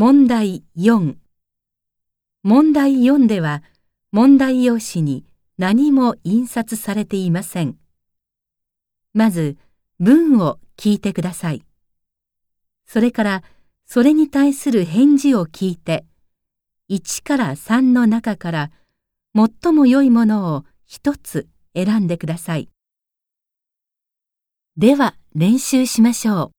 問題4問題4では問題用紙に何も印刷されていません。まず文を聞いてください。それからそれに対する返事を聞いて1から3の中から最も良いものを1つ選んでください。では練習しましょう。